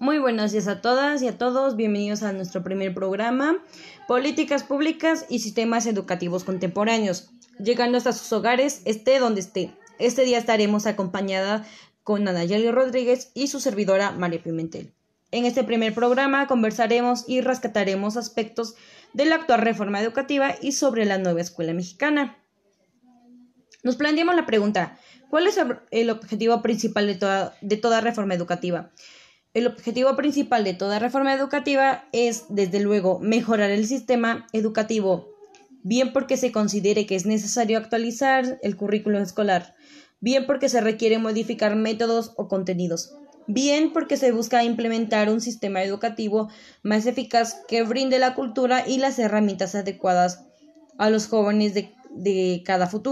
Muy buenos días a todas y a todos. Bienvenidos a nuestro primer programa, Políticas Públicas y Sistemas Educativos Contemporáneos. Llegando hasta sus hogares, esté donde esté. Este día estaremos acompañada con Anayeli Rodríguez y su servidora María Pimentel. En este primer programa conversaremos y rescataremos aspectos de la actual reforma educativa y sobre la nueva escuela mexicana. Nos planteamos la pregunta, ¿cuál es el objetivo principal de toda, de toda reforma educativa? El objetivo principal de toda reforma educativa es, desde luego, mejorar el sistema educativo, bien porque se considere que es necesario actualizar el currículo escolar, bien porque se requiere modificar métodos o contenidos, bien porque se busca implementar un sistema educativo más eficaz que brinde la cultura y las herramientas adecuadas a los jóvenes de, de cada futuro.